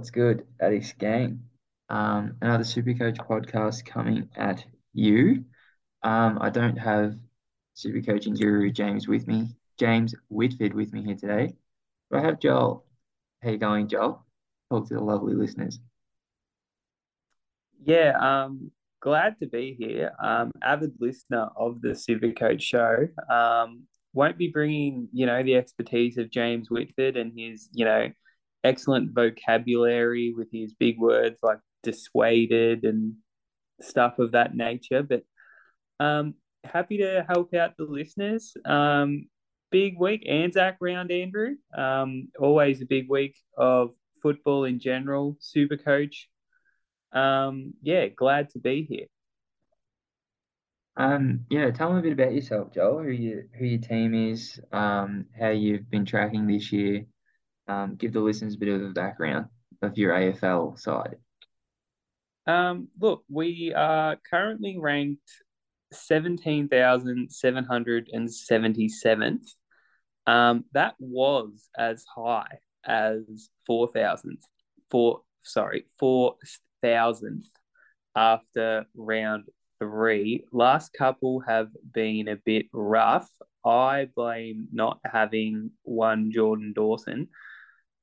What's good, Addicts Gang? Um, another Supercoach podcast coming at you. Um, I don't have Supercoaching guru James with me, James Whitfort with me here today, but I have Joel. How you going, Joel? Talk to the lovely listeners. Yeah, um, glad to be here. Um, avid listener of the Supercoach show. Um, won't be bringing, you know, the expertise of James Whitfort and his, you know, excellent vocabulary with his big words like dissuaded and stuff of that nature. But um, happy to help out the listeners. Um, big week, Anzac round, Andrew. Um, always a big week of football in general. Super coach. Um, yeah, glad to be here. Um, yeah, tell me a bit about yourself, Joel. Who you who your team is, um, how you've been tracking this year. Um, give the listeners a bit of a background of your AFL side. Um, look, we are currently ranked 17,777th. Um, that was as high as 4,000th, four, sorry, 4,000th after round three. Last couple have been a bit rough. I blame not having one Jordan Dawson.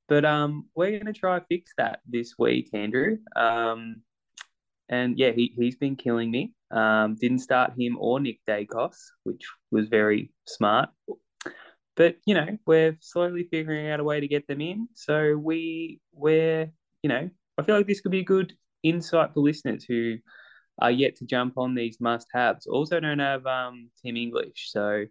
But um, we're going to try fix that this week, Andrew. Um, and yeah, he, he's been killing me. Um, didn't start him or Nick Daicos, which was very smart. But you know, we're slowly figuring out a way to get them in. So we we're you know, I feel like this could be a good insight for listeners who are yet to jump on these must-haves. Also, don't have um, Tim English, so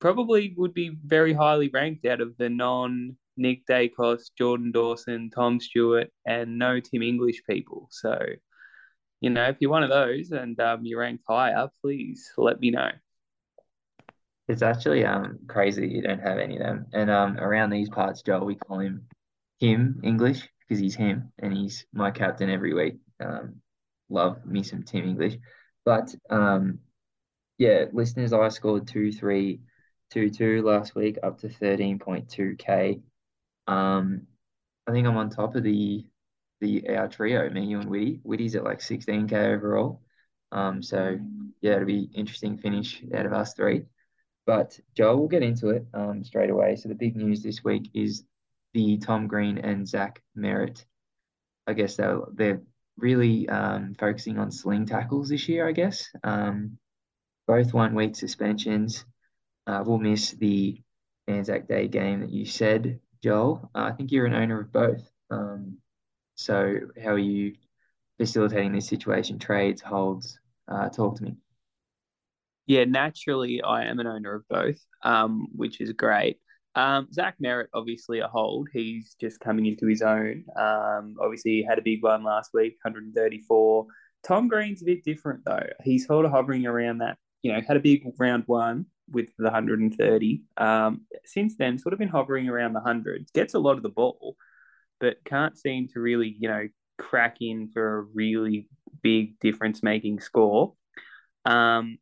probably would be very highly ranked out of the non Nick Daicos, Jordan Dawson, Tom Stewart, and no Tim English people. So you know, if you're one of those and um, you rank higher, please let me know. It's actually um crazy you don't have any of them. And um around these parts, Joel, we call him him English because he's him and he's my captain every week. Um, love me some Tim English, but um, yeah, listeners, I scored two three two two last week up to thirteen point two k. Um, I think I'm on top of the the our trio, me, you, and Whitty. Whitty's at like 16k overall. Um, so yeah, it'll be interesting finish out of us three. But Joel, we'll get into it um, straight away. So the big news this week is the Tom Green and Zach Merrett. I guess they're they're really um, focusing on sling tackles this year. I guess um, both one week suspensions. Uh, we'll miss the Anzac Day game that you said, Joel. Uh, I think you're an owner of both. Um, so how are you facilitating this situation? Trades, holds? Uh, talk to me. Yeah, naturally, I am an owner of both, um, which is great. Um, Zach Merrett, obviously a hold. He's just coming into his own. Um, obviously, he had a big one last week, 134. Tom Green's a bit different though. He's sort of hovering around that. You know, had a big round one with the 130. Um, since then, sort of been hovering around the hundreds. Gets a lot of the ball, but can't seem to really, you know, crack in for a really big difference making score. Um,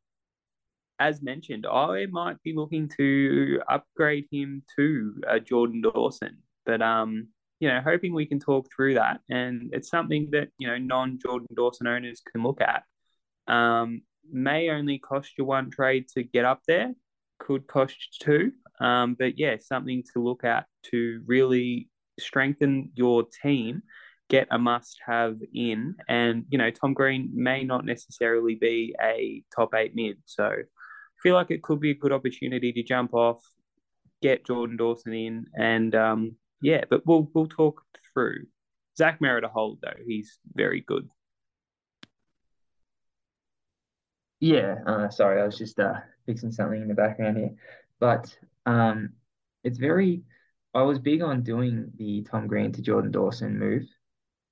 as mentioned, I might be looking to upgrade him to uh, Jordan Dawson, but um, you know, hoping we can talk through that, and it's something that you know non Jordan Dawson owners can look at. Um, may only cost you one trade to get up there, could cost two, um, but yeah, something to look at to really strengthen your team, get a must have in. And, you know, Tom Green may not necessarily be a top eight mid. So I feel like it could be a good opportunity to jump off, get Jordan Dawson in. And um, yeah, but we'll, we'll talk through. Zach Merrett a hold, though. He's very good. Yeah, uh, sorry, I was just uh, fixing something in the background here. But um, it's very I was big on doing the Tom Green to Jordan Dawson move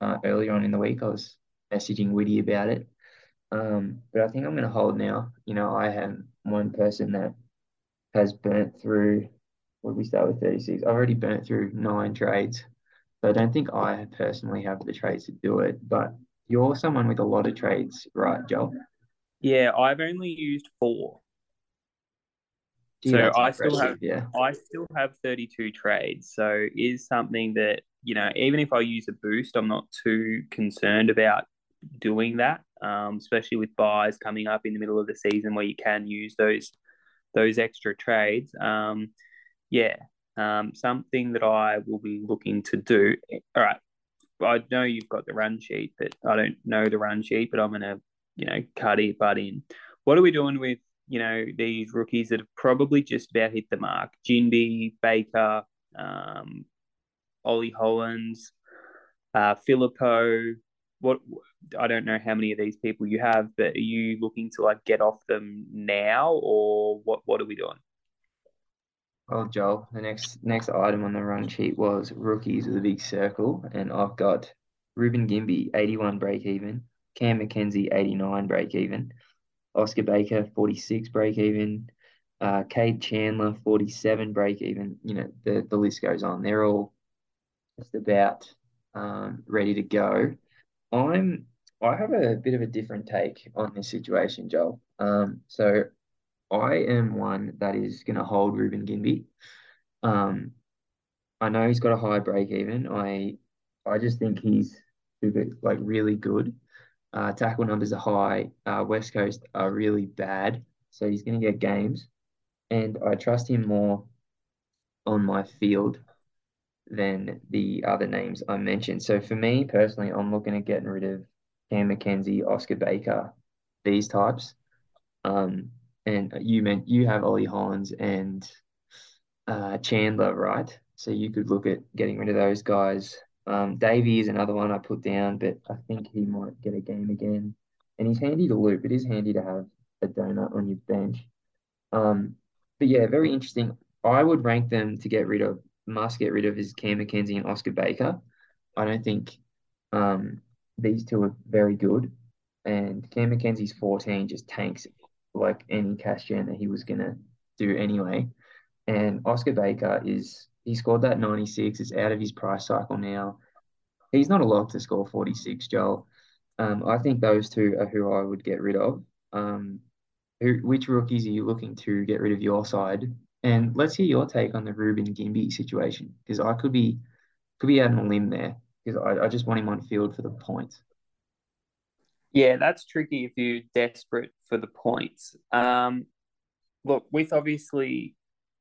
uh, earlier on in the week. I was messaging Whitty about it. Um, but I think I'm going to hold now. You know, I am one person that has burnt through, what did we start with 36? I've already burnt through nine trades. So I don't think I personally have the trades to do it. But you're someone with a lot of trades, right, Joel? Yeah, I've only used four. Gee, so I still have yeah. I still have 32 trades. So is something that you know, even if I use a boost, I'm not too concerned about doing that, um, especially with buys coming up in the middle of the season where you can use those those extra trades. Um, yeah, um, something that I will be looking to do. All right, I know you've got the run sheet, but I don't know the run sheet. But I'm gonna, you know, cut it butt in. What are we doing with you know these rookies that have probably just about hit the mark? Ginbey, Baker, um, Ollie Hollands, uh, Phillipou. What I don't know how many of these people you have, but are you looking to like get off them now, or what? What are we doing? Well, Joel, the next next item on the run sheet was rookies with a big circle, and I've got Reuben Ginbey, 81 break even, Cam Mackenzie, 89 break even, Oscar Baker, 46 break even, uh, Kade Chandler, 47 break even. You know, the, the list goes on. They're all just about um, ready to go. I'm I have a bit of a different take on this situation, Joel. Um, so I am one that is going to hold Reuben Ginbey. Um, I know he's got a high break even. I I just think he's like really good. Uh, tackle numbers are high. Uh, West Coast are really bad, so he's going to get games, and I trust him more on my field than the other names I mentioned. So for me personally, I'm looking at getting rid of Cam Mackenzie, Oscar Baker, these types. Um, and you meant you have Ollie Hollands and uh, Chandler, right? So you could look at getting rid of those guys. Um, Davey is another one I put down, but I think he might get a game again. And he's handy to loop. It is handy to have a donut on your bench. Um, but yeah, very interesting. I would rank them to get rid of, must get rid of is Cam Mackenzie and Oscar Baker. I don't think um, these two are very good. And Cam Mackenzie's 14 just tanks like any cash gen that he was going to do anyway. And Oscar Baker is, he scored that 96. It's out of his price cycle now. He's not a lock to score 46, Joel. Um, I think those two are who I would get rid of. Um, who, which rookies are you looking to get rid of your side? And let's hear your take on the Reuben Ginbey situation because I could be could be on a limb there because I, I just want him on field for the points. Yeah, that's tricky if you're desperate for the points. Um, look, with obviously,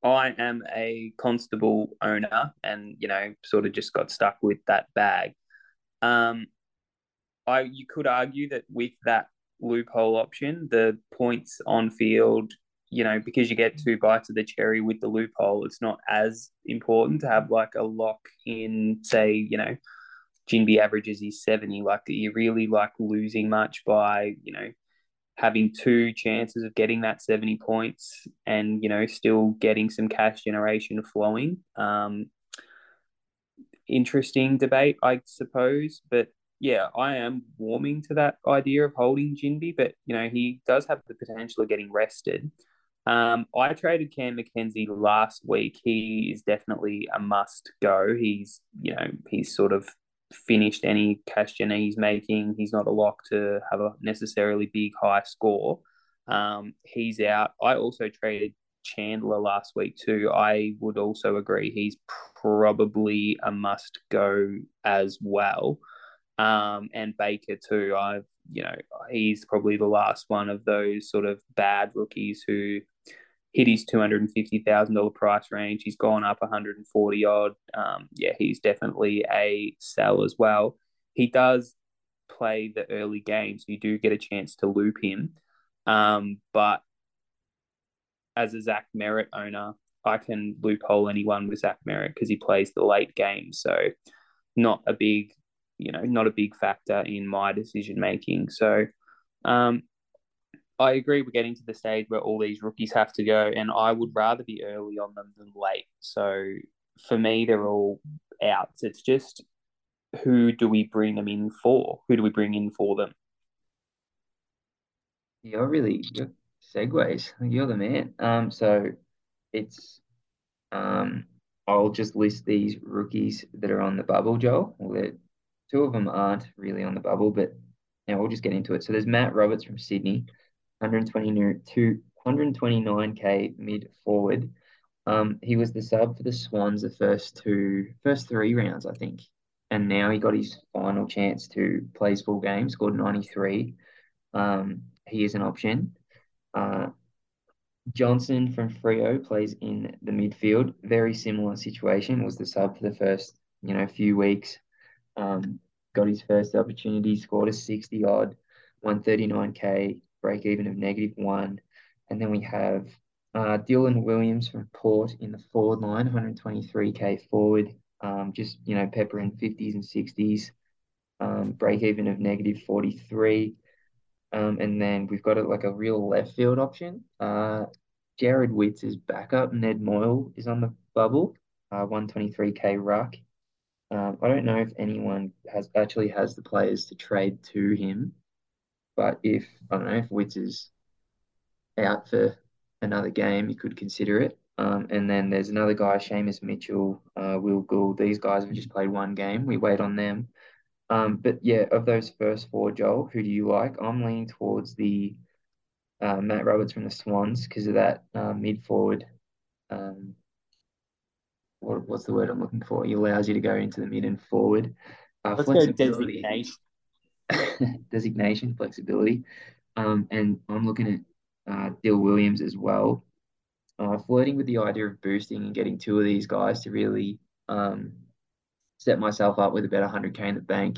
I am a constable owner, and you know, sort of just got stuck with that bag. Um, I you could argue that with that loophole option, the points on field, you know, because you get two bites of the cherry with the loophole, it's not as important to have like a lock in, say, you know, Ginbey averages is 70. Like, you really like losing much by, you know, having two chances of getting that 70 points and, you know, still getting some cash generation flowing. Um, interesting debate, I suppose. But yeah, I am warming to that idea of holding Ginbey, but, you know, he does have the potential of getting rested. Um, I traded Cam Mackenzie last week. He is definitely a must go. He's, you know, he's sort of finished any cash he's making. He's not a lock to have a necessarily big high score. Um, he's out. I also traded Chandler last week too. I would also agree he's probably a must go as well. Um, and Baker too. I've you know he's probably the last one of those sort of bad rookies who hit his two hundred and fifty thousand dollar price range. He's gone up one hundred and forty odd. Um, yeah, he's definitely a sell as well. He does play the early games. You do get a chance to loop him, um, but as a Zach Merrett owner, I can loophole anyone with Zach Merrett because he plays the late game. So not a big, you know, not a big factor in my decision making. So um, I agree we're getting to the stage where all these rookies have to go, and I would rather be early on them than late. So for me, they're all outs. It's just who do we bring them in for? Who do we bring in for them? You're really good segues. You're the man. Um, so it's um, I'll just list these rookies that are on the bubble, Joel. Well, two of them aren't really on the bubble, but now we'll just get into it. So there's Matt Roberts from Sydney. 122, 129k mid forward. Um, he was the sub for the Swans the first two, first three rounds, I think. and now he got his final chance to play his full game, scored 93. Um, he is an option. Uh, Johnson from Freo plays in the midfield. Very similar situation. Was the sub for the first, you know, few weeks. Um, got his first opportunity, scored a 60 odd, 139k, break even of negative one. And then we have uh, Dylan Williams from Port in the forward line, 123k forward. Um, just, you know, pepper in 50s and 60s. Um, break even of negative 43. Um, and then we've got a, like a real left field option. Uh, Jarrod Witts is backup. Ned Moyle is on the bubble, uh, 123k ruck. Um, I don't know if anyone has actually has the players to trade to him, but if I don't know if Witts is out for another game, you could consider it. Um, and then there's another guy, Seamus Mitchell, uh, Will Gould. These guys have just played one game. We wait on them. Um, but yeah, of those first four, Joel, who do you like? I'm leaning towards the uh, Matt Roberts from the Swans because of that uh, mid forward. Um, what, what's the word I'm looking for? He allows you to go into the mid and forward. Uh, Let's go designation. designation, flexibility. Um, and I'm looking at uh, Dill Williams as well. Uh, flirting with the idea of boosting and getting two of these guys to really um, set myself up with about 100k in the bank,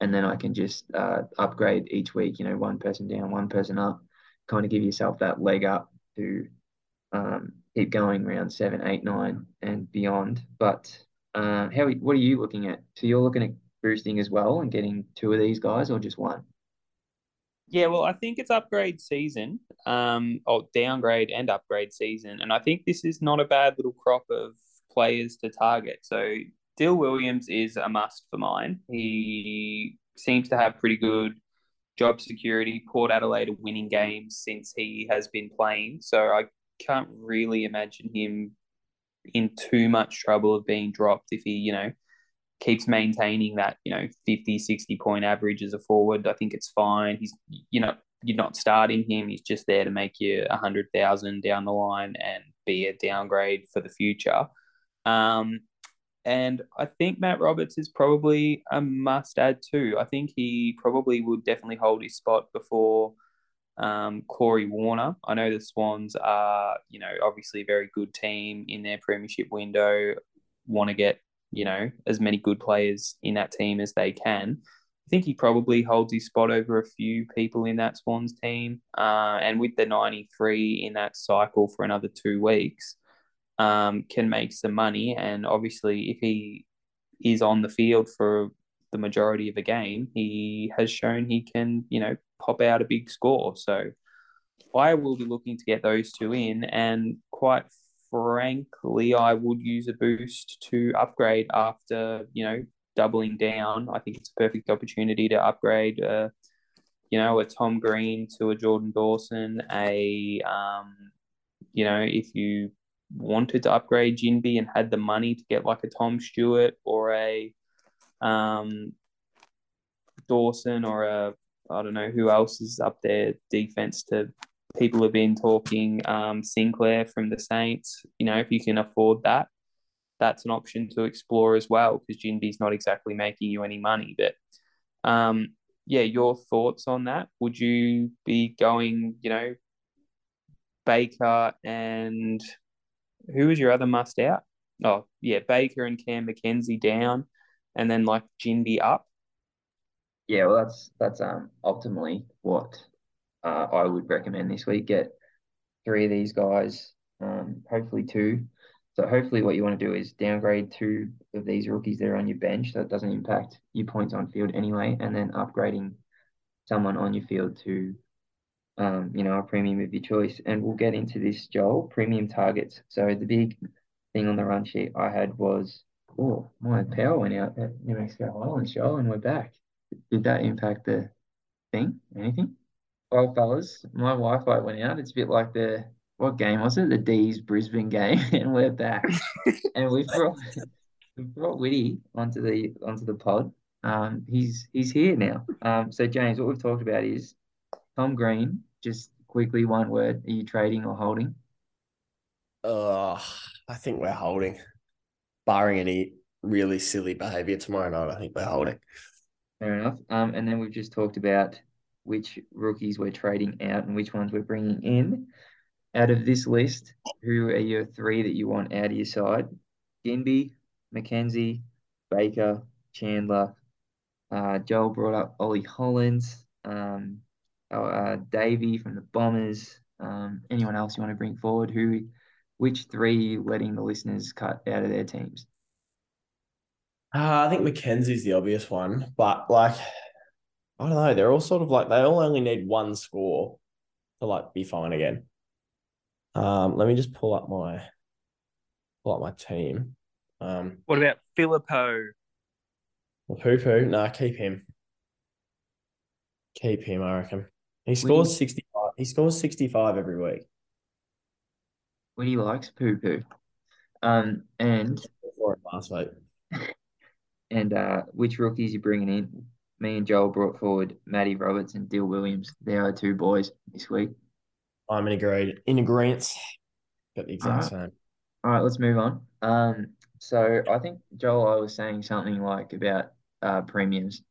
and then I can just uh, upgrade each week. You know, one person down, one person up, kind of give yourself that leg up to um, keep going around seven, eight, nine, and beyond. But uh, how what are you looking at? So you're looking at boosting as well and getting two of these guys, or just one? Yeah, well, I think it's upgrade season, um, or downgrade and upgrade season, and I think this is not a bad little crop of players to target. So Dill Williams is a must for mine. He seems to have pretty good job security. Port Adelaide are winning games since he has been playing, so I can't really imagine him in too much trouble of being dropped if he, you know, keeps maintaining that, you know, 50, 60 point average as a forward. I think it's fine. He's, you know, you're not starting him. He's just there to make you a hundred thousand down the line and be a downgrade for the future. Um, and I think Matt Roberts is probably a must add too. I think he probably would definitely hold his spot before um, Corey Warner. I know the Swans are, you know, obviously a very good team in their premiership window, want to get, you know, as many good players in that team as they can. I think he probably holds his spot over a few people in that Swans team. Uh, and with the 93 in that cycle for another two weeks, um, can make some money. And obviously, if he is on the field for the majority of a game, he has shown he can, you know, pop out a big score. So I will be looking to get those two in. And quite frankly, I would use a boost to upgrade after, you know, doubling down. I think it's a perfect opportunity to upgrade, uh, you know, a Tom Green to a Jordan Dawson, a, um, you know, if you wanted to upgrade Ginbey and had the money to get like a Tom Stewart or a um, Dawson or a I don't know who else is up there defense to people have been talking um, Sinclair from the Saints. You know, if you can afford that, that's an option to explore as well because Ginbey's not exactly making you any money. But um, yeah, your thoughts on that? Would you be going, you know, Baker and who was your other must out? Oh, yeah, Baker and Cam Mackenzie down, and then like Ginbey up. Yeah, well, that's that's um optimally what uh, I would recommend this week. Get three of these guys, um, hopefully two. So hopefully, what you want to do is downgrade two of these rookies that are on your bench. That doesn't impact your points on field anyway, and then upgrading someone on your field to um, you know, a premium of your choice. And we'll get into this, Joel, premium targets. So the big thing on the run sheet I had was, oh, my power went out at New Mexico Highlands, Joel, and we're back. Did that impact the thing? Anything? Well, fellas, my Wi-Fi went out. It's a bit like the what game was it? The D's Brisbane game, and we're back. and we've brought we brought Whitty onto the onto the pod. Um, he's he's here now. Um, so James, what we've talked about is Tom Green, just quickly one word. Are you trading or holding? Uh, I think we're holding, barring any really silly behaviour tomorrow night. I think we're holding. Fair enough. Um, and then we've just talked about which rookies we're trading out and which ones we're bringing in. Out of this list, who are your three that you want out of your side? Ginbey, Mackenzie, Baker, Chandler. Uh, Joel brought up Ollie Hollands, um, uh, Davey from the Bombers. Um, anyone else you want to bring forward? Who, which three letting the listeners cut out of their teams? Uh, I think Mackenzie's the obvious one, but like, I don't know. They're all sort of like they all only need one score to like be fine again. Um, let me just pull up my pull up my team. Um, what about Phillipou? Well, poo poo. Nah, keep him. Keep him. I reckon he scores sixty five. He scores sixty five every week. When he likes poo poo, um, and last week. and uh, which rookies you bringing in? Me and Joel brought forward Matty Roberts and Dill Williams. They are two boys this week. I'm in agreed in agreement. Got the exact All right. same. All right, let's move on. Um, so I think Joel, I was saying something like about uh, premiums,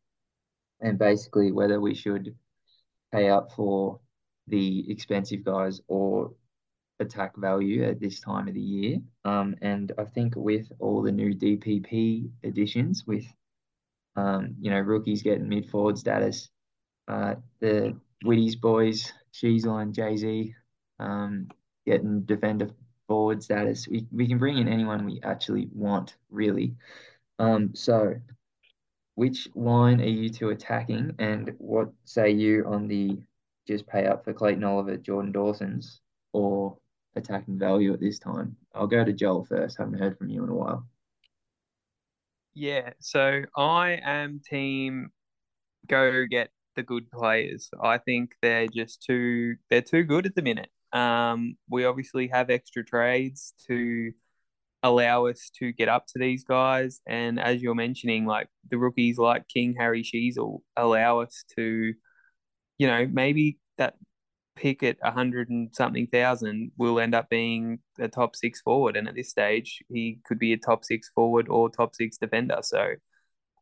and basically whether we should pay up for the expensive guys or attack value at this time of the year. Um, and I think with all the new DPP additions, with um, you know rookies getting mid forward status, uh, the Whitty's boys, Sheezel and Jay Z, um, getting defender forward status. We we can bring in anyone we actually want, really. Um, so which line are you two attacking, and what say you on the just pay up for Clayton Oliver, Jordan Dawson's, or attacking value at this time? I'll go to Joel first. Haven't heard from you in a while. Yeah, so I am team go get the good players. I think they're just too they're too good at the minute. Um, we obviously have extra trades to allow us to get up to these guys, and as you're mentioning, like the rookies like King Harry Sheezel allow us to, you know, maybe that pick at a hundred and something thousand will end up being a top six forward, and at this stage, he could be a top six forward or top six defender. So,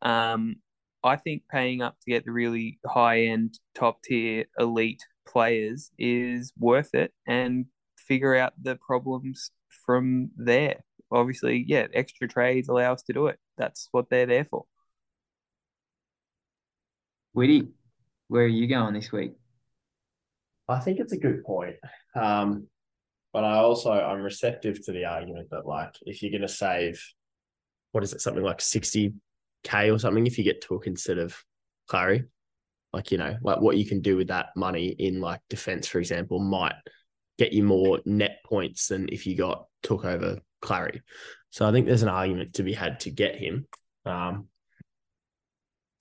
um, I think paying up to get the really high end, top tier, elite players is worth it, and figure out the problems from there. Obviously, yeah, extra trades allow us to do it. That's what they're there for. Whitty, where are you going this week? I think it's a good point. Um, but I also I'm receptive to the argument that like if you're gonna save what is it, something like sixty K or something if you get Touk instead of Clarry, like you know, like what you can do with that money in like defense, for example, might get you more net points than if you got Touk over Clarry. So I think there's an argument to be had to get him. Um,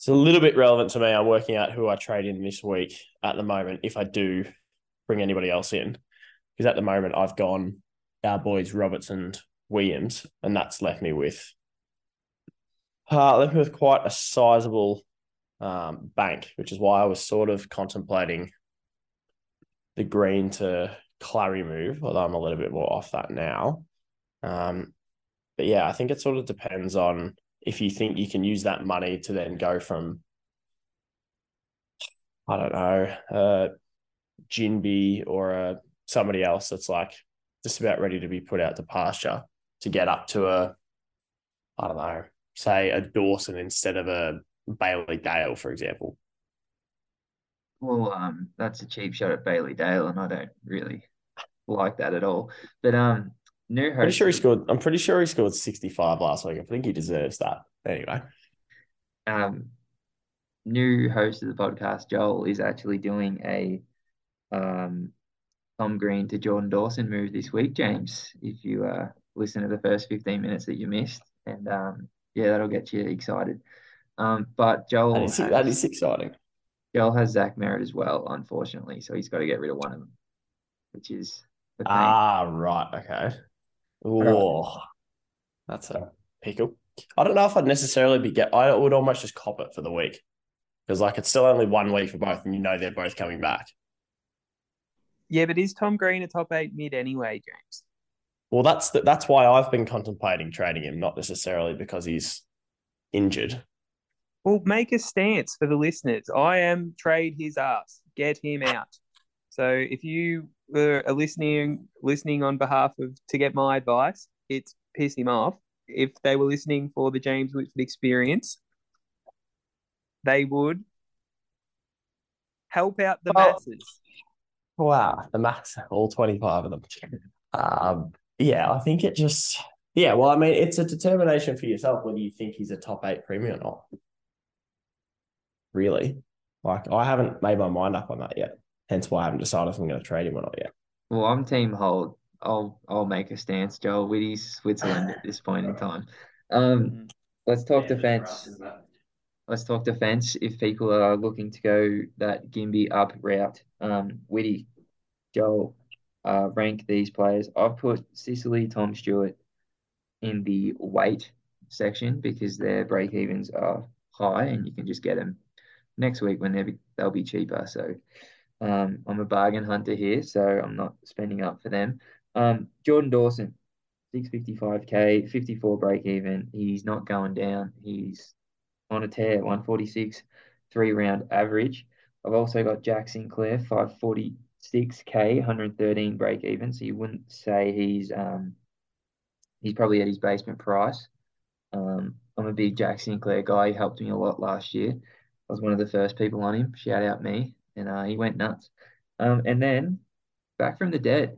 it's a little bit relevant to me. I'm working out who I trade in this week at the moment if I do bring anybody else in. Because at the moment I've gone our boys Roberts and Williams, and that's left me with uh, left me with quite a sizable um, bank, which is why I was sort of contemplating the green to Clarry move, although I'm a little bit more off that now. Um, but yeah, I think it sort of depends on if you think you can use that money to then go from I don't know, uh Ginbey or uh, somebody else that's like just about ready to be put out to pasture to get up to a I don't know, say a Dawson instead of a Bailey Dale, for example. Well, um, that's a cheap shot at Bailey Dale, and I don't really like that at all. But um, new host. Pretty sure he scored. I'm pretty sure he scored 65 last week. I think he deserves that. Anyway, um, new host of the podcast, Joel, is actually doing a um Tom Green to Jordan Dawson move this week, James. If you uh listen to the first 15 minutes that you missed, and um, yeah, that'll get you excited. Um, but Joel that is, has, that is exciting. Joel has Zach Merrett as well, unfortunately, so he's got to get rid of one of them, which is the. Ah, right. Okay. Oh, that's a pickle. I don't know if I'd necessarily be get. I would almost just cop it for the week because like it's still only one week for both, and you know they're both coming back. Yeah, but is Tom Green a top eight mid anyway, James? Well, that's the, that's why I've been contemplating trading him, not necessarily because he's injured. Well, make a stance for the listeners. I am trade his ass. Get him out. So if you were listening listening on behalf of to get my advice, it's piss him off. If they were listening for the James Whitfort experience, they would help out the masses. Wow, the max, all 25 of them. Um, yeah, I think it just, yeah, well, I mean, it's a determination for yourself whether you think he's a top eight premium or not. Really. Like, I haven't made my mind up on that yet. Hence why I haven't decided if I'm going to trade him or not yet. Well, I'm team hold. I'll I'll make a stance. Joel Whitty's Switzerland at this point in time. Um, let's talk defense. Let's talk defense. If people are looking to go that Ginbey up route, um, Whitty, Joel, uh, rank these players. I've put Sicily, Tom Stewart in the weight section because their break evens are high and you can just get them next week when they'll be, they'll be cheaper. So um, I'm a bargain hunter here, so I'm not spending up for them. Um, Jordan Dawson, 655k, 54 break even. He's not going down. He's on a tear, 146, three round average. I've also got Jack Sinclair, 546k, 113 break even. So you wouldn't say he's um he's probably at his basement price. Um, I'm a big Jack Sinclair guy. He helped me a lot last year. I was one of the first people on him. Shout out me, and uh, he went nuts. Um, and then back from the dead,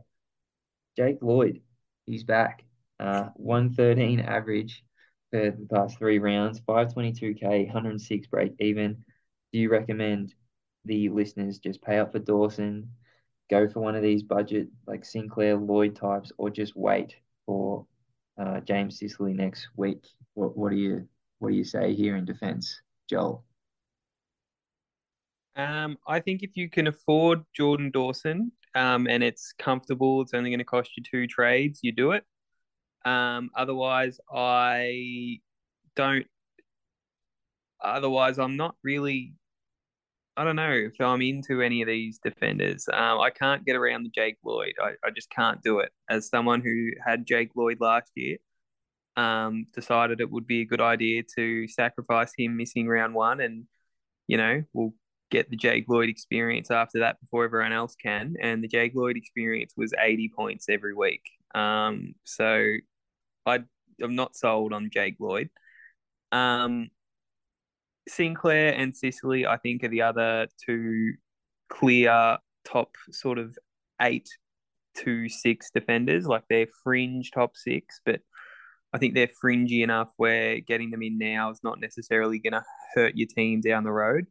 Jake Lloyd, he's back. Uh, 113 average for the past three rounds, 522k, 106 break even. Do you recommend the listeners just pay up for Dawson, go for one of these budget like Sinclair Lloyd types, or just wait for uh, James Sicily next week? What what do you what do you say here in defense, Joel? Um, I think if you can afford Jordan Dawson, um, and it's comfortable, it's only going to cost you two trades, you do it. Um, otherwise, I don't. Otherwise, I'm not really. I don't know if I'm into any of these defenders. Um, I can't get around the Jake Lloyd. I, I just can't do it. As someone who had Jake Lloyd last year, um, decided it would be a good idea to sacrifice him missing round one, and you know we'll get the Jake Lloyd experience after that before everyone else can. And the Jake Lloyd experience was 80 points every week. Um, so I, I'm not sold on Jake Lloyd. Um, Sinclair and Sicily, I think, are the other two clear top sort of eight to six defenders. Like they're fringe top six, but I think they're fringy enough where getting them in now is not necessarily going to hurt your team down the road.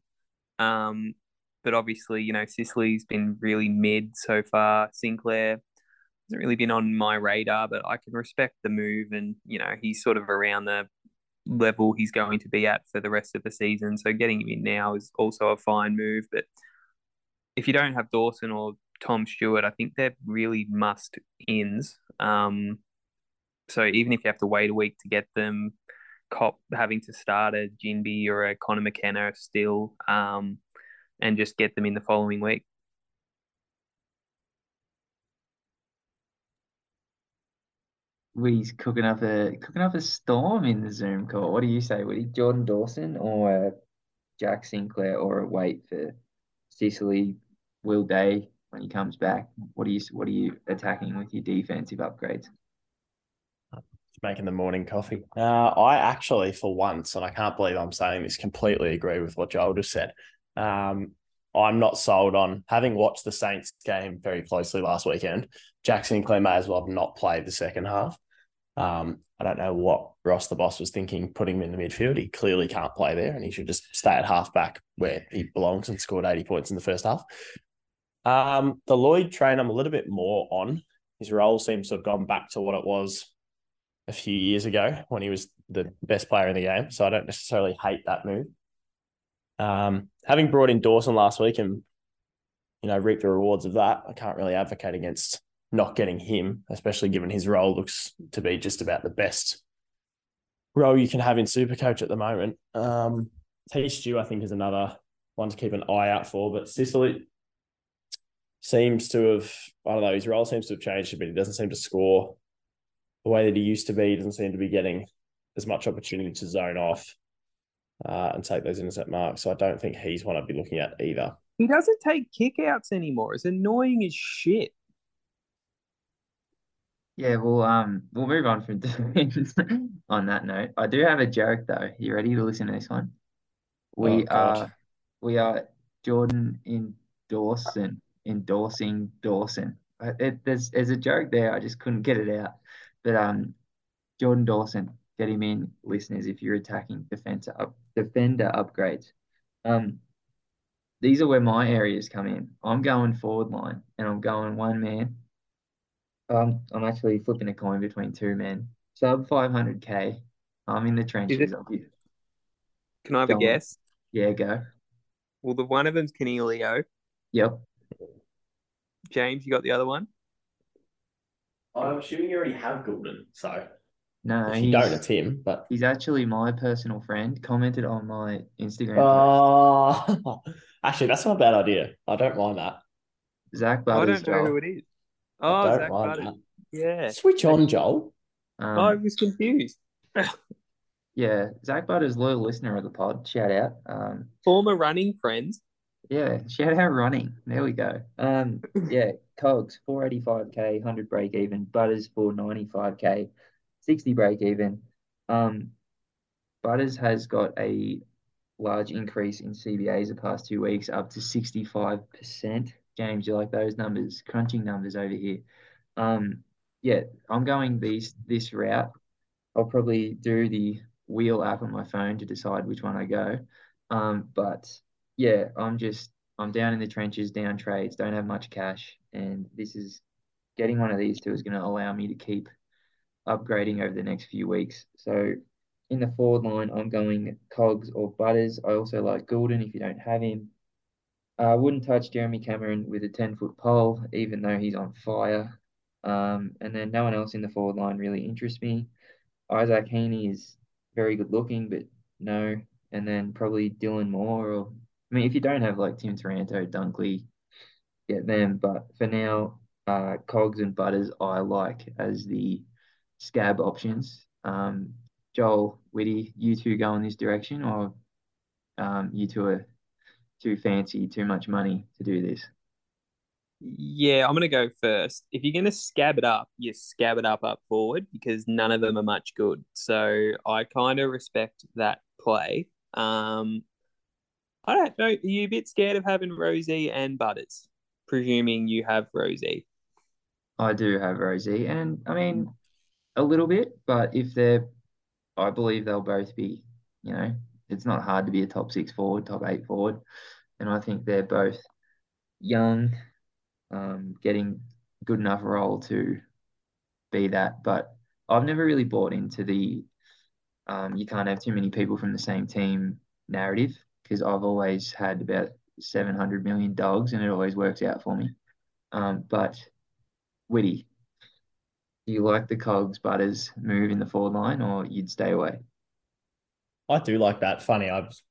Um, but obviously, you know, Sicily's been really mid so far. Sinclair hasn't really been on my radar, but I can respect the move, and you know, he's sort of around the level he's going to be at for the rest of the season. So getting him in now is also a fine move. But if you don't have Dawson or Tom Stewart, I think they're really must ins. Um, so even if you have to wait a week to get them, cop having to start a Ginbey or a Conor McKenna still, um, and just get them in the following week. He's cooking up a cooking up a storm in the Zoom call. What do you say, Woody? Jordan Dawson or uh, Jack Sinclair, or wait for Sicily Will Day when he comes back? What are you What are you attacking with your defensive upgrades? Making the morning coffee. Uh, I actually, for once, and I can't believe I'm saying this, completely agree with what Joel just said. Um, I'm not sold on having watched the Saints game very closely last weekend. Jack Sinclair may as well have not played the second half. Um, I don't know what Ross the boss was thinking putting him in the midfield. He clearly can't play there and he should just stay at halfback where he belongs and scored 80 points in the first half. Um, the Lloyd train, I'm a little bit more on. His role seems to have gone back to what it was a few years ago when he was the best player in the game. So I don't necessarily hate that move. Um, having brought in Dawson last week and you know reap the rewards of that, I can't really advocate against not getting him, especially given his role looks to be just about the best role you can have in Supercoach at the moment. Um, T Stew, I think, is another one to keep an eye out for, but Sicily seems to have I don't know his role seems to have changed a bit. He doesn't seem to score the way that he used to be. He doesn't seem to be getting as much opportunity to zone off uh, and take those intercept marks. So I don't think he's one I'd be looking at either. He doesn't take kickouts anymore. It's annoying as shit. Yeah, well, um, we'll move on from on that note. I do have a joke though. You ready to listen to this one? We Oh, are we are Jordan endorsing endorsing Dawson. Uh, It, there's there's a joke there. I just couldn't get it out. But um, Jordan Dawson, get him in, listeners. If you're attacking defender up defender upgrades, um, these are where my areas come in. I'm going forward line, and I'm going one man. Um, I'm actually flipping a coin between two men. Sub 500k. I'm in the trenches. it- I'll Can I have a Go on. guess? Yeah, go. Well, the one of them's Canelio. Yep. James, you got the other one? I'm assuming you already have Goulden, so No, if you don't, he's, it's him. But he's actually my personal friend. Commented on my Instagram. post. uh, actually, that's not a bad idea. I don't mind that. Zach I don't know Joel. who it is. I Oh, don't Zach mind Butters. Yeah. Switch on, Joel. Um, I was confused. yeah, Zach Butters, loyal listener of the pod. Shout out. Um, Former running friends. Yeah, shout out running. There we go. Um, yeah, Cogs 485k, 100 break even. Butters 495k, 60 break even. Um, Butters has got a large increase in CBAs the past two weeks, up to 65%. James, you like those numbers? Crunching numbers over here. Um, yeah, I'm going these this route. I'll probably do the wheel app on my phone to decide which one I go. Um, but yeah, I'm just I'm down in the trenches, down trades, don't have much cash, and this is getting one of these two is going to allow me to keep upgrading over the next few weeks. So in the forward line, I'm going Cogs or Butters. I also like Goulden if you don't have him. I wouldn't touch Jeremy Cameron with a 10 foot pole, even though he's on fire. Um, and then no one else in the forward line really interests me. Isaac Heeney is very good looking, but no. And then probably Dylan Moore or I mean, if you don't have like Tim Taranto, Dunkley, get them. But for now, uh, Cogs and Butters I like as the scab options. Um, Joel, Whitty, you two go in this direction, or um, you two are too fancy, too much money to do this? Yeah, I'm gonna go first. If you're gonna scab it up, you scab it up up forward because none of them are much good. So I kind of respect that play. Um, I don't know. Are you a bit scared of having Rosie and Butters? Presuming you have Rosie. I do have Rosie, and I mean a little bit, but if they're, I believe they'll both be. You know, it's not hard to be a top six forward, top eight forward, and I think they're both young, um, getting good enough role to be that. But I've never really bought into the, um, you can't have too many people from the same team narrative because I've always had about 700 million dogs and it always works out for me. Um, but Whitty, do you like the Cogs Butters move in the forward line or you'd stay away? I do like that. Funny, I was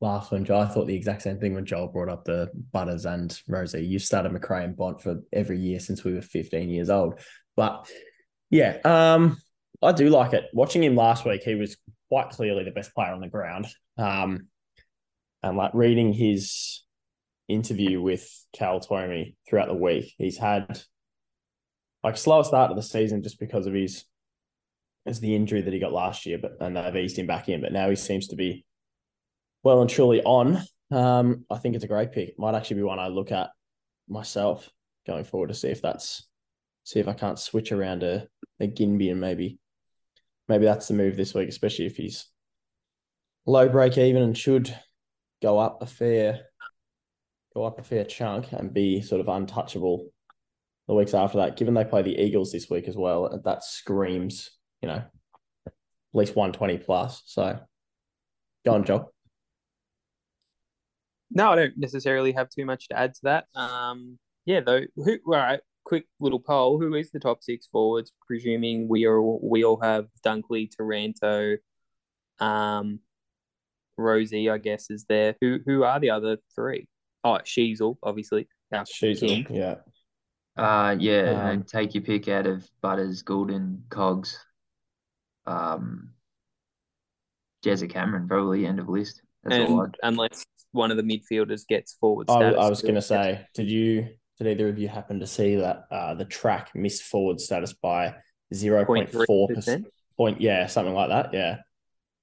laughed when. I thought the exact same thing when Joel brought up the Butters and Rosie. You've started McRae and Bont for every year since we were 15 years old. But yeah, um, I do like it. Watching him last week, he was quite clearly the best player on the ground. Um, and like reading his interview with Cal Twomey throughout the week, he's had like slower start to the season just because of his it's the injury that he got last year, but and they've eased him back in. But now he seems to be well and truly on. Um, I think it's a great pick. Might actually be one I look at myself going forward to see if that's see if I can't switch around a, a Ginbey and maybe maybe that's the move this week, especially if he's low break even and should go up a fair go up a fair chunk and be sort of untouchable the weeks after that. Given they play the Eagles this week as well, that screams you know, at least 120 plus. So go on, Joel. No, I don't necessarily have too much to add to that. Um, yeah, though. Who? All right. Quick little poll. Who is the top six forwards? Presuming we are we all have Dunkley, Taranto, um, Rosie. I guess is there. Who who are the other three? Oh, Sheezel, obviously. Our She's king. yeah. Uh, yeah, Um, and take your pick out of Butters, Golden, Cogs, um, Jezza Cameron, probably end of list. That's and unless one of the midfielders gets forward I, status. I was going to say, did you, did either of you happen to see that uh, the track missed forward status by 0.4%? Point, yeah, something like that. Yeah.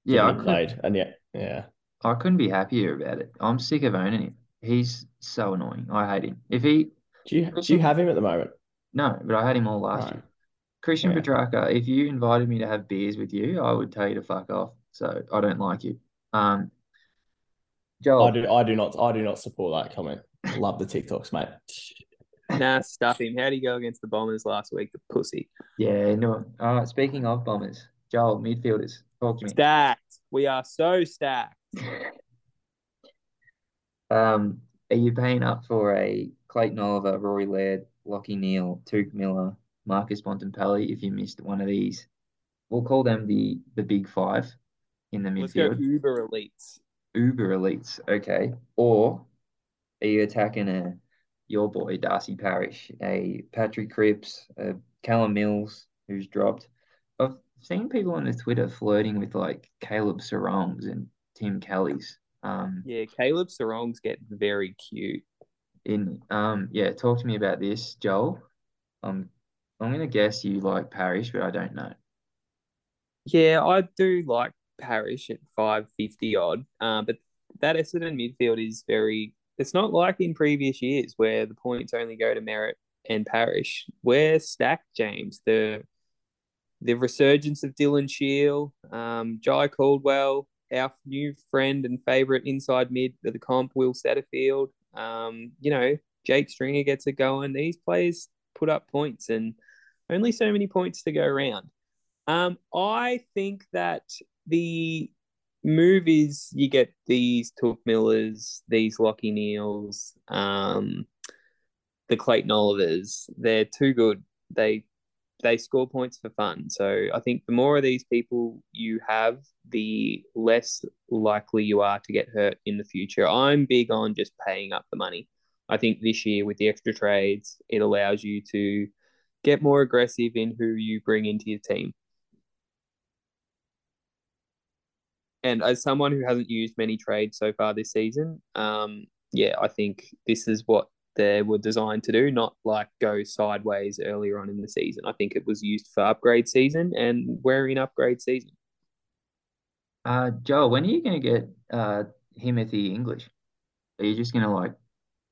Yeah, I given he couldn't, played. And yeah, yeah. I couldn't be happier about it. I'm sick of owning him. He's so annoying. I hate him. If he, Do you, do you have him at the moment? no, but I had him all last Right. year. Christian Yeah. Petracca, if you invited me to have beers with you, I would tell you to fuck off. So I don't like you. Um, Joel, I do, I do not, I do not support that comment. Love the TikToks, mate. Nah, stuff him. How'd he go against the Bombers last week? The pussy. yeah, no. Uh, speaking of bombers, Joel, midfielders, talk to me. Stacked. We are so stacked. Um, are you paying up for a Clayton Oliver, Rory Laird, Lockie Neale, Touk Miller, Marcus Bontempelli? If you missed one of these, we'll call them the the big five in the Let's go uber elites. Uber elites, okay. Or are you attacking a your boy Darcy Parish, a Patrick Cripps, a Callum Mills, who's dropped? Seen people on the Twitter flirting with like Caleb Serongs and Tim Kelly's. Um, Yeah, Caleb Serong's get very cute. in um, yeah, talk to me about this, Joel. Um, I'm gonna guess you like Parish, but I don't know. Yeah, I do like Parish at 550 odd. Um, but that Essendon midfield is very, it's not like in previous years where the points only go to Merrett and Parish. We're stacked, James. The the resurgence of Dylan Shiel, um, Jye Caldwell, our new friend and favourite inside mid of the comp, Will Setterfield. Um, you know, Jake Stringer gets it going. These players put up points and only so many points to go around. Um, I think that the move is you get these Touk Millers, these Lockie Neales, um, the Clayton Olivers. They're too good. They they score points for fun. So I think the more of these people you have, the less likely you are to get hurt in the future. I'm big on just paying up the money. I think this year with the extra trades, it allows you to get more aggressive in who you bring into your team. And as someone who hasn't used many trades so far this season, um, yeah, I think this is what they were designed to do, not like go sideways earlier on in the season. I think it was used for upgrade season, and we're in upgrade season. Uh, Joel, when are you gonna get uh Timothy English? Are you just gonna like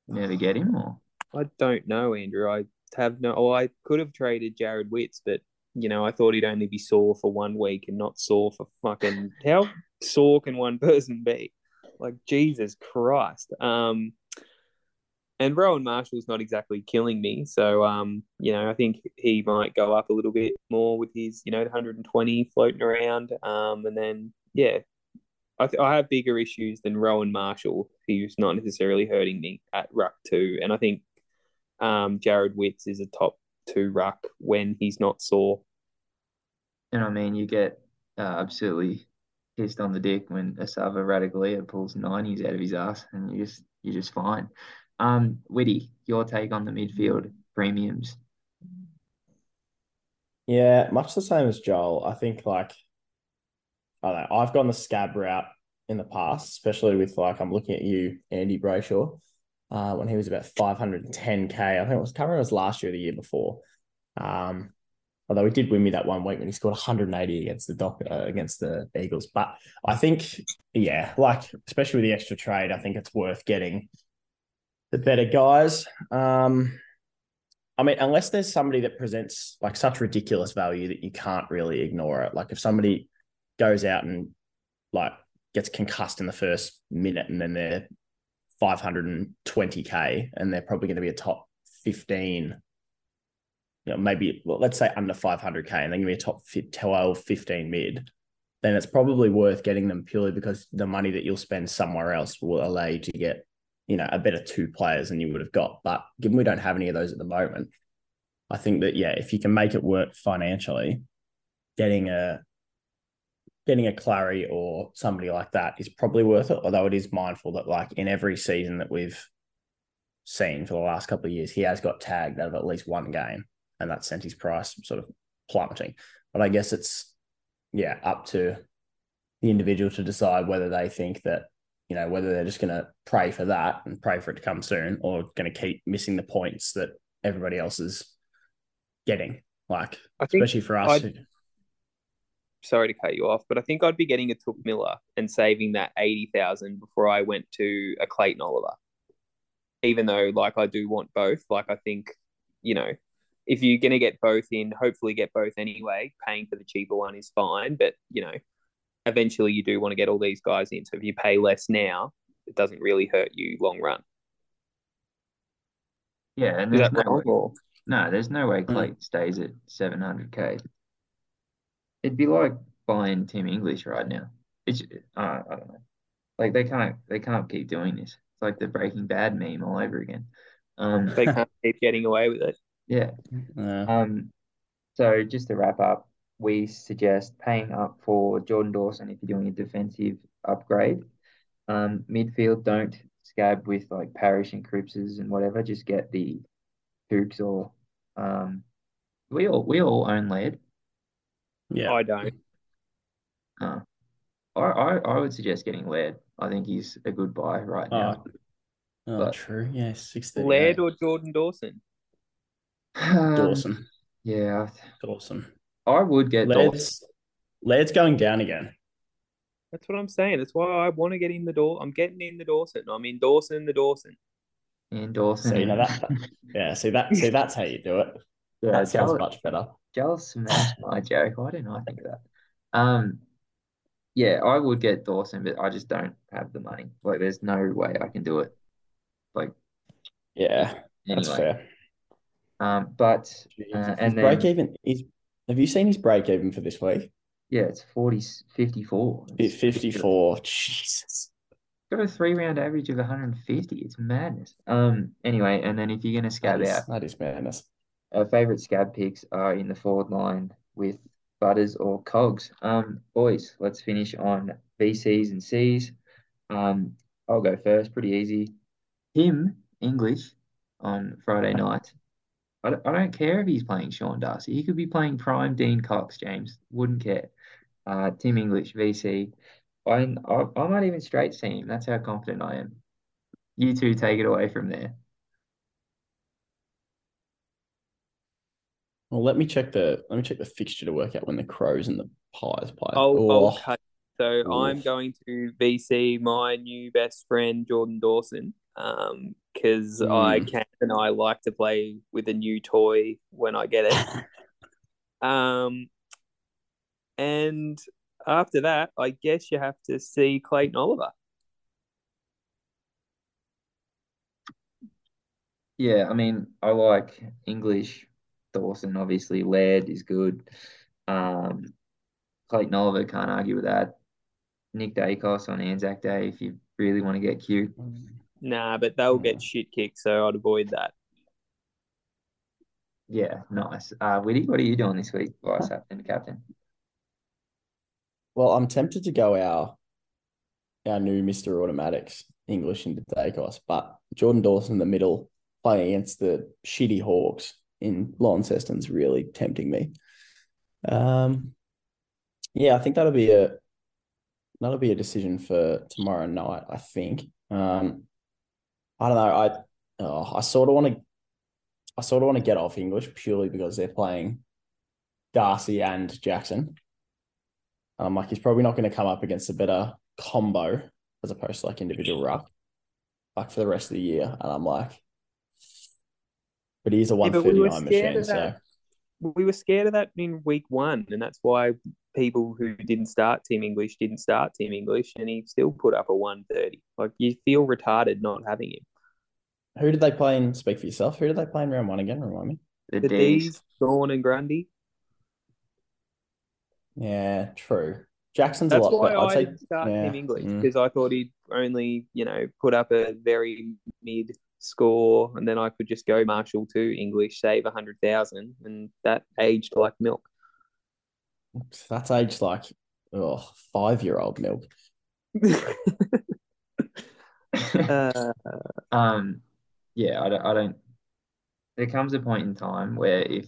never get him or? I don't know, Andrew. I have no. Oh, I could have traded Jarrod Witts, but you know, I thought he'd only be sore for one week and not sore for fucking. How sore can one person be? Like Jesus Christ. Um, and Rowan Marshall's not exactly killing me, so um, you know, I think he might go up a little bit more with his, you know, 120 floating around. Um, and then yeah, I th- I have bigger issues than Rowan Marshall, who's not necessarily hurting me at ruck two, and I think um, Jarrod Witts is a top two ruck when he's not sore. And I mean, you get uh, absolutely pissed on the dick when Asava Radicalia pulls 90s out of his ass and you just you're just fine. Um, Whitty, your take on the midfield premiums. Yeah, much the same as Joel. I think like I don't know, I've gone the scab route in the past, especially with like I'm looking at you, Andy Brayshaw, uh, when he was about 510k. I think it was covering was last year the year before. Um, although he did win me that one week when he scored 180 against the doc uh, against the Eagles. But I think, yeah, like especially with the extra trade, I think it's worth getting the better guys. Um, I mean, unless there's somebody that presents like such ridiculous value that you can't really ignore it. Like if somebody goes out and like gets concussed in the first minute and then they're 520k and they're probably going to be a top 15 you know maybe well, let's say under 500k and they're going to be a top 12 15 mid then it's probably worth getting them purely because the money that you'll spend somewhere else will allow you to get you know a better two players than you would have got but given we don't have any of those at the moment i think that yeah if you can make it work financially getting a getting a Clarry or somebody like that is probably worth it. Although it is mindful that like in every season that we've seen for the last couple of years, he has got tagged out of at least one game, and that sent his price sort of plummeting. But I guess it's yeah up to the individual to decide whether they think that you know whether they're just going to pray for that and pray for it to come soon, or going to keep missing the points that everybody else is getting. Like especially for us, I'd- sorry to cut you off, but I think I'd be getting a Touk Miller and saving that eighty thousand before I went to a Clayton Oliver. Even though, like, I do want both. Like, I think you know, if you're gonna get both in, hopefully get both anyway. Paying for the cheaper one is fine, but you know, eventually you do want to get all these guys in. So if you pay less now, it doesn't really hurt you long run. Yeah, and there's no, wrong? way, Or no, there's no way Clayton stays at 700k. It'd be like buying Tim English right now. It's uh, I don't know. Like they can't they can't keep doing this. It's like the Breaking Bad meme all over again. Um, they can't keep getting away with it. yeah. uh, Um, so just to wrap up, we suggest paying up for Jordan Dawson if you're doing a defensive upgrade. Um, midfield, don't scab with like Parish and Crippses and whatever. Just get the Hoops or um, we all we all own Laird. yeah, I don't. Uh, I, I I would suggest getting Laird. I think he's a good buy right now. oh, oh But- true, yeah, six thirty. Laird or Jordan Dawson? Um, Dawson, yeah, Dawson. I would get Dawson. Laird's, Laird's going down again. That's what I'm saying. That's why I want to get in the door. I'm getting in the Dawson. I'm in Dawson the Dawson. And Dawson. So you know that, that- yeah. See that, see that's how you do it. yeah, that sounds Jal- much better. Joel smashed my joke. Why didn't I think of that? Um, yeah, I would get Dawson, but I just don't have the money. Like, there's no way I can do it. Like, Yeah, that's fair. Um, but Uh, his and break even is. Have you seen his break even for this week? yeah, it's 40, 54. It's ridiculous. fifty four. Jesus. Got a three round average of 150. It's madness. Um, anyway, and then if you're gonna scab is, out, that is madness. our favorite scab picks are in the forward line with Butters or Cogs. Um, boys, let's finish on VCs and Cs. Um, I'll go first. Pretty easy. Tim English on Friday night. I don't, I don't care if he's playing Sean Darcy. He could be playing prime Dean Cox. James wouldn't care. Uh, Tim English VC. I, I I might even straight see him. That's how confident I am. You two take it away from there. Well, let me check the let me check the fixture to work out when the Crows and the Pies play. I'll, Oh, I'll cut. So I'm going to VC my new best friend Jordan Dawson, um, because I Mm. can and I like to play with a new toy when I get it. Um, and after that, I guess you have to see Clayton Oliver. Yeah, I mean, I like English. Dawson, obviously. Laird is good. Um, Clayton Oliver, can't argue with that. Nick Daicos on Anzac Day, if you really want to get cute. Nah, but they'll Mm. get shit kicked, so I'd avoid that. Yeah, nice. Uh, Whitty, what are you doing this week, vice captain, captain? Well, I'm tempted to go our our new Mister Automatics English into Daicos, but Jordan Dawson in the middle playing against the shitty Hawks in Launceston's really tempting me. Um, yeah, I think that'll be a that'll be a decision for tomorrow night. I think. Um, I don't know. I oh, I sort of want to I sort of want to get off English purely because they're playing Darcy and Jackson. Um, like he's probably not going to come up against a better combo as opposed to like individual ruck, like for the rest of the year. And I'm like, but he's is a Yeah, we 139 machine. So. We were scared of that in week one, and that's why people who didn't start Tim English didn't start Tim English, and he still put up a 130. Like you feel retarded not having him. who did they play in? Speak for yourself. Who did they play in round one again? Remind me. The The D's. D's, Gawn and Grundy. Yeah, true. Jackson's That's a lot why better. I I'd say start yeah, Tim English mm. because I thought he'd only, you know, put up a very mid score, and then I could just go Marshall to English, save a hundred thousand, and that aged like milk. That's aged like oh, five year old milk. uh, Um, yeah, I don't, I don't. There comes a point in time where if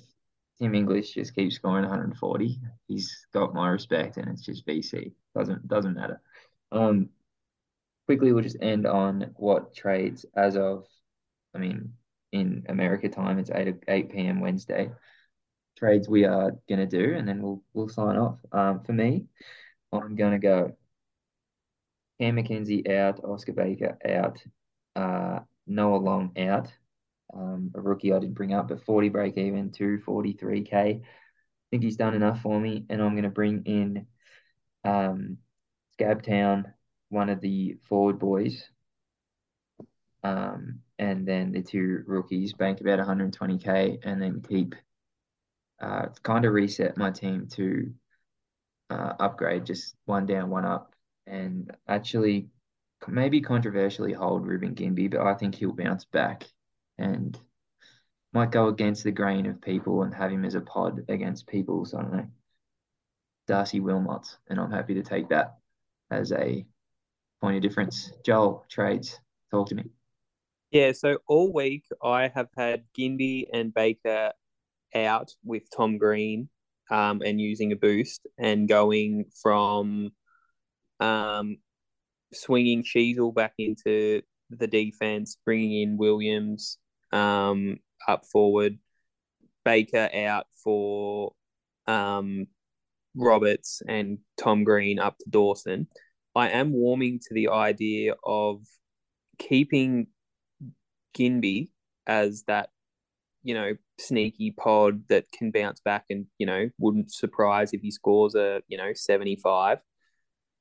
Tim English just keeps scoring 140, he's got my respect, and it's just VC. Doesn't doesn't matter. Um, quickly, we'll just end on what trades as of. I mean, in America time, it's eight eight p.m. Wednesday. Trades we are gonna do, and then we'll we'll sign off. Um, for me, I'm gonna go. Cam Mackenzie out, Oscar Baker out, uh, Noah Long out. Um, a rookie I did bring up, but 40 break even, 243k. I think he's done enough for me, and I'm going to bring in um, Scabtown, one of the forward boys, um, and then the two rookies bank about 120k, and then keep uh, kind of reset my team to uh, upgrade, just one down, one up, and actually maybe controversially hold Reuben Ginbey, but I think he'll bounce back and might go against the grain of people and have him as a pod against people. So I don't know. Darcy Wilmots, and I'm happy to take that as a point of difference. Joel, trades, talk to me. Yeah, so all week I have had Ginbey and Baker out with Tom Green um, and using a boost and going from um, swinging Sheezel back into the defense, bringing in Williams um, up forward, Baker out for um, Roberts and Tom Green up to Dawson. I am warming to the idea of keeping Ginbey as that, you know, sneaky pod that can bounce back and, you know, wouldn't surprise if he scores a, you know, 75.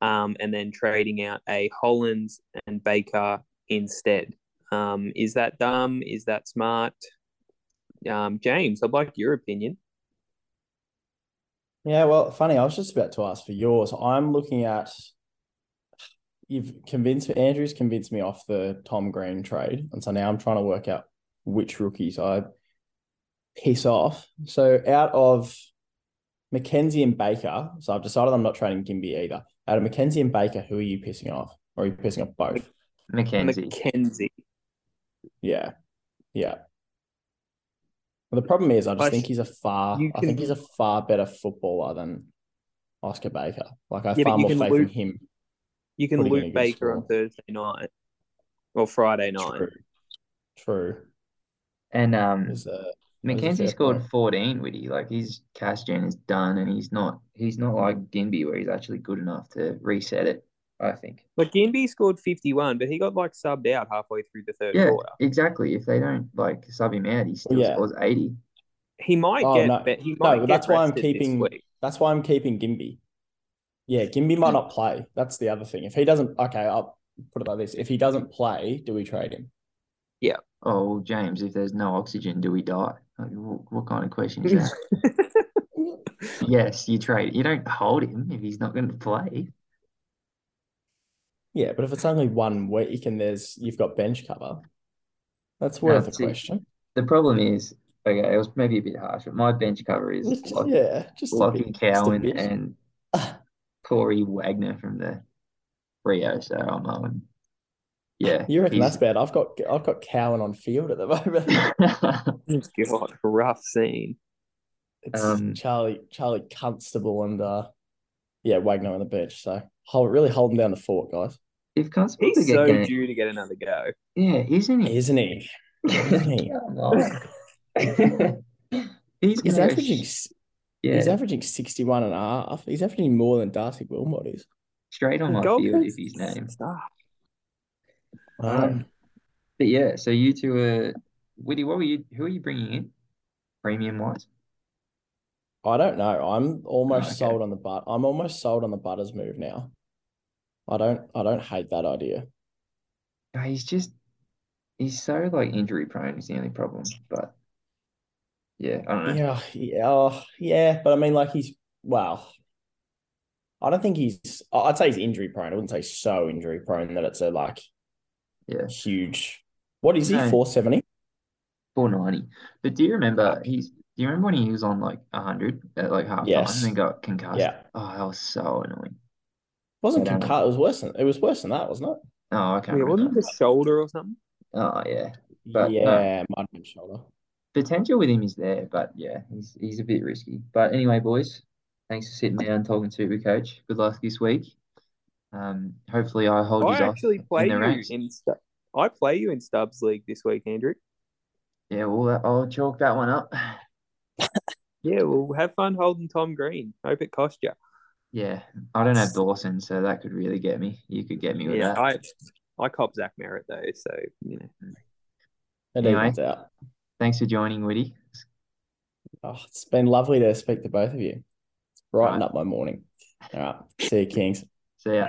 Um, and then trading out a Hollands and Baker instead. Um, is that dumb? Is that smart? Um, James, I'd like your opinion. Yeah, well, funny. I was just about to ask for yours. I'm looking at. You've convinced Andrew's convinced me off the Tom Green trade, and so now I'm trying to work out which rookies I piss off. So out of Mackenzie and Baker, so I've decided I'm not trading Ginbey either. Out of Mackenzie and Baker, who are you pissing off? Or are you pissing off both? Mackenzie. Mackenzie. Yeah. Yeah. Well, the problem is, I just I think he's a far. you I think he's a far better footballer than Oscar Baker. Like I have Yeah, far you more can faith loop- in him. You can Putting loop good Baker on. Thursday night or Friday night. True. True. And um, Is Mackenzie fair scored point. 14, Whitty. Like his cash gen is done, and he's not he's not like Ginbey where he's actually good enough to reset it. I think. But Ginbey scored 51, but he got like subbed out halfway through the third Yeah, quarter. exactly. If they don't like sub him out, he still Yeah. scores 80. He might Oh, get no. bet he No, might but get that's why I'm keeping- that's why I'm keeping Ginbey. Yeah, Ginbey might not play. That's the other thing. If he doesn't, okay, I'll put it like this: if he doesn't play, do we trade him? Oh, James, if there's no oxygen, do we die? Like, what, what kind of question is that? yes, you trade. You don't hold him if he's not going to play. Yeah, but if it's only one week and there's you've got bench cover, that's worth That's a it. question. The problem is, okay, it was maybe a bit harsh, but my bench cover is Just- Lock, yeah, just a Lockie bit, just Cowan and Corey Wagner from the Rio. So I'm, um, yeah. You reckon he's- that's bad? I've got I've got Cowan on field at the moment. God, rough scene. It's Um, Charlie Charlie Constable and uh yeah Wagner on the bench. So hold, really holding down the fort, guys, if Constable He's so game- due to get another go. yeah, isn't he? isn't he? Isn't he? He's He's averaging sh- yeah, he's averaging 61 and a half. He's averaging more than Darcy Wilmot is. straight on my Gold field Coast if he's named. stuff. Um, but yeah, so you two are Whitty. What were you? Who are you bringing in? Premium wise. I don't know. I'm almost okay. sold on the but. I'm almost sold on the Butters move now. I don't. I don't hate that idea. He's just he's so like injury prone is the only problem. But yeah, I don't know. Yeah, yeah, oh, yeah. But I mean, like he's well. I don't think he's. I'd say he's injury prone. I wouldn't say so injury prone that it's a like Yeah, huge. What is he? No. Four seventy. four ninety. But do you remember he's? Do you remember when he was on like hundred at like half time Yes. and then got concussed? Yeah, Oh, that was so annoying. It wasn't I concussed. It was worse than. It was worse than that, wasn't it? Oh, I can't Yeah, remember. wasn't it the shoulder or something? Oh yeah. But, no. yeah, uh, mud and shoulder. potential with him is there, but yeah, he's he's a bit risky. But anyway, boys, thanks for sitting down talking to me, coach. Good luck this week. Um, hopefully I hold you I actually play in the you ranks. in. Stu- I play you in Stubbs League this week, Andrew. Yeah, well, I'll chalk that one up. Yeah, well, have fun holding Tom Green. Hope it cost you. Yeah, I don't have Dawson, so that could really get me. You could get me with Yeah, that. I I cop Zach Merrett though, so you know. It Anyway. out. Thanks for joining, Woody. Oh, it's been lovely to speak to both of you. Brighten Right. up my morning. All right. See you, Kings. See ya.